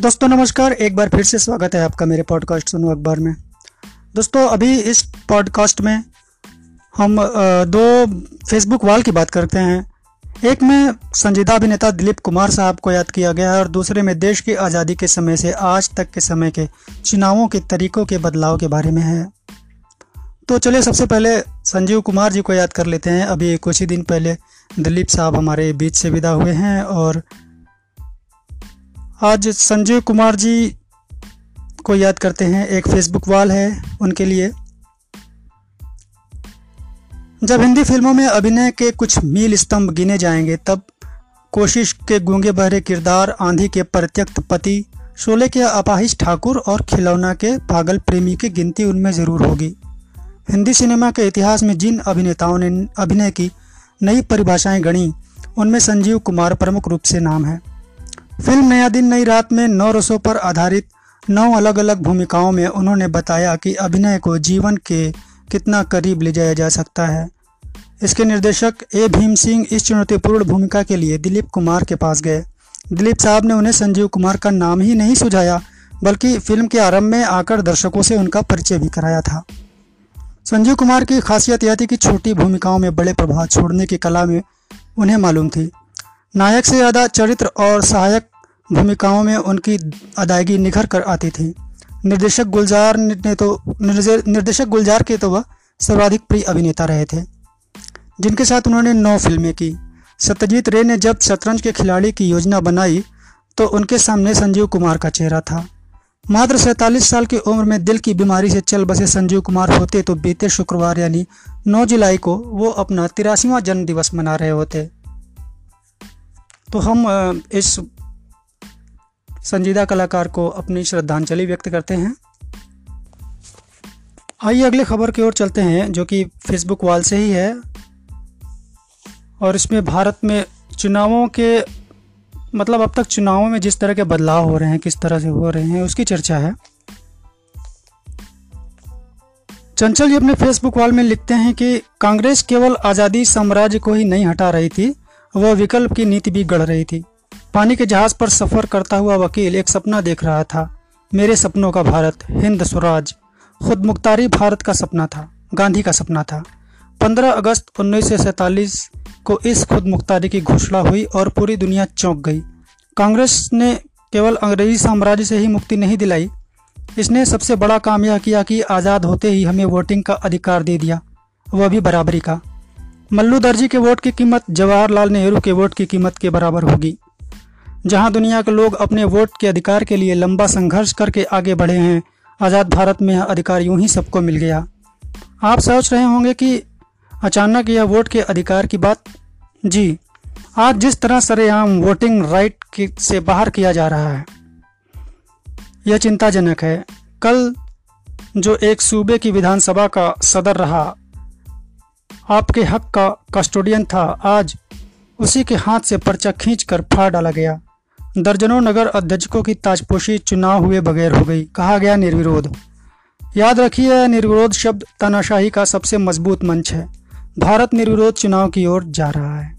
दोस्तों, नमस्कार। एक बार फिर से स्वागत है आपका मेरे पॉडकास्ट सुनो अखबार में। दोस्तों, अभी इस पॉडकास्ट में हम दो फेसबुक वाल की बात करते हैं। एक में संजीदा अभिनेता दिलीप कुमार साहब को याद किया गया है और दूसरे में देश की आज़ादी के समय से आज तक के समय के चुनावों के तरीकों के बदलाव के बारे में है। तो चलिए, सबसे पहले संजीव कुमार जी को याद कर लेते हैं। अभी कुछ ही दिन पहले दिलीप साहब हमारे बीच से विदा हुए हैं और आज संजीव कुमार जी को याद करते हैं। एक फेसबुक वाल है उनके लिए। जब हिंदी फ़िल्मों में अभिनय के कुछ मील स्तंभ गिने जाएँगे, तब कोशिश के गूँगे बहरे किरदार, आंधी के प्रत्यक्त पति, शोले के अपाहिश ठाकुर और खिलौना के पागल प्रेमी की गिनती उनमें ज़रूर होगी। हिंदी सिनेमा के इतिहास में जिन अभिनेताओं ने अभिनय की नई परिभाषाएँ गढ़ी, उनमें संजीव कुमार प्रमुख रूप से नाम है। फ़िल्म नया दिन, नई रात में नौ रसों पर आधारित नौ अलग अलग भूमिकाओं में उन्होंने बताया कि अभिनय को जीवन के कितना करीब ले जाया जा सकता है। इसके निर्देशक ए. भीम सिंह इस चुनौतीपूर्ण भूमिका के लिए दिलीप कुमार के पास गए। दिलीप साहब ने उन्हें संजीव कुमार का नाम ही नहीं सुझाया, बल्कि फ़िल्म के आरंभ में आकर दर्शकों से उनका परिचय भी कराया था। संजीव कुमार की खासियत यह थी कि छोटी भूमिकाओं में बड़े प्रभाव छोड़ने की कला में उन्हें मालूम थी। नायक से ज़्यादा चरित्र और सहायक भूमिकाओं में उनकी अदायगी निखर कर आती थी। निर्देशक गुलजार ने तो निर्देशक गुलजार के तो वह सर्वाधिक प्रिय अभिनेता रहे थे। जिनके साथ उन्होंने नौ फ़िल्में की। सत्यजीत रे ने जब शतरंज के खिलाड़ी की योजना बनाई तो उनके सामने संजीव कुमार का चेहरा था। मात्र सैंतालीस साल की उम्र में दिल की बीमारी से चल बसे संजीव कुमार होते तो बीते शुक्रवार यानी 9 जुलाई को वो अपना तिरासीवां जन्म दिवस मना रहे होते। तो हम इस संजीदा कलाकार को अपनी श्रद्धांजलि व्यक्त करते हैं। आइए अगले खबर की ओर चलते हैं, जो कि फेसबुक वाल से ही है। और इसमें भारत में चुनावों के मतलब अब तक चुनावों में जिस तरह के बदलाव हो रहे हैं, किस तरह से हो रहे हैं, उसकी चर्चा है। चंचल जी अपने फेसबुक वाल में लिखते हैं कि कांग्रेस केवल आज़ादी साम्राज्य को ही नहीं हटा रही थी वह विकल्प की नीति भी गढ़ रही थी। पानी के जहाज़ पर सफ़र करता हुआ वकील एक सपना देख रहा था। मेरे सपनों का भारत, हिंद स्वराज। खुद मुख्तारी भारत का सपना था, गांधी का सपना था। 15 अगस्त उन्नीस को इस खुद मुख्तारी की घोषणा हुई और पूरी दुनिया चौंक गई। कांग्रेस ने केवल अंग्रेज़ी साम्राज्य से ही मुक्ति नहीं दिलाई। इसने सबसे बड़ा काम यह किया कि आज़ाद होते ही हमें वोटिंग का अधिकार दे दिया। वह भी बराबरी का। मल्लू दर्जी के वोट की कीमत जवाहरलाल नेहरू के वोट की कीमत के बराबर होगी। जहाँ दुनिया के लोग अपने वोट के अधिकार के लिए लंबा संघर्ष करके आगे बढ़े हैं, आज़ाद भारत में यह अधिकार यूँ ही सबको मिल गया। आप सोच रहे होंगे कि अचानक यह वोट के अधिकार की बात? जी, आज जिस तरह सरेआम वोटिंग राइट से बाहर किया जा रहा है, यह चिंताजनक है। कल जो एक सूबे की विधानसभा का सदर रहा आपके हक का कस्टोडियन था। आज उसी के हाथ से पर्चा खींचकर फाड़ डाला गया। दर्जनों नगर अध्यक्षों की ताजपोशी चुनाव हुए बगैर हो गई, कहा गया निर्विरोध। याद रखिए, निर्विरोध शब्द तानाशाही का सबसे मज़बूत मंच है। भारत निर्विरोध चुनाव की ओर जा रहा है।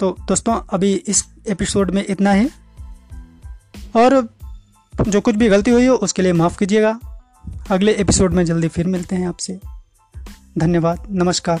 तो दोस्तों, अभी इस एपिसोड में इतना ही। और जो कुछ भी गलती हुई हो, उसके लिए माफ़ कीजिएगा। अगले एपिसोड में जल्दी फिर मिलते हैं आपसे। धन्यवाद नमस्कार।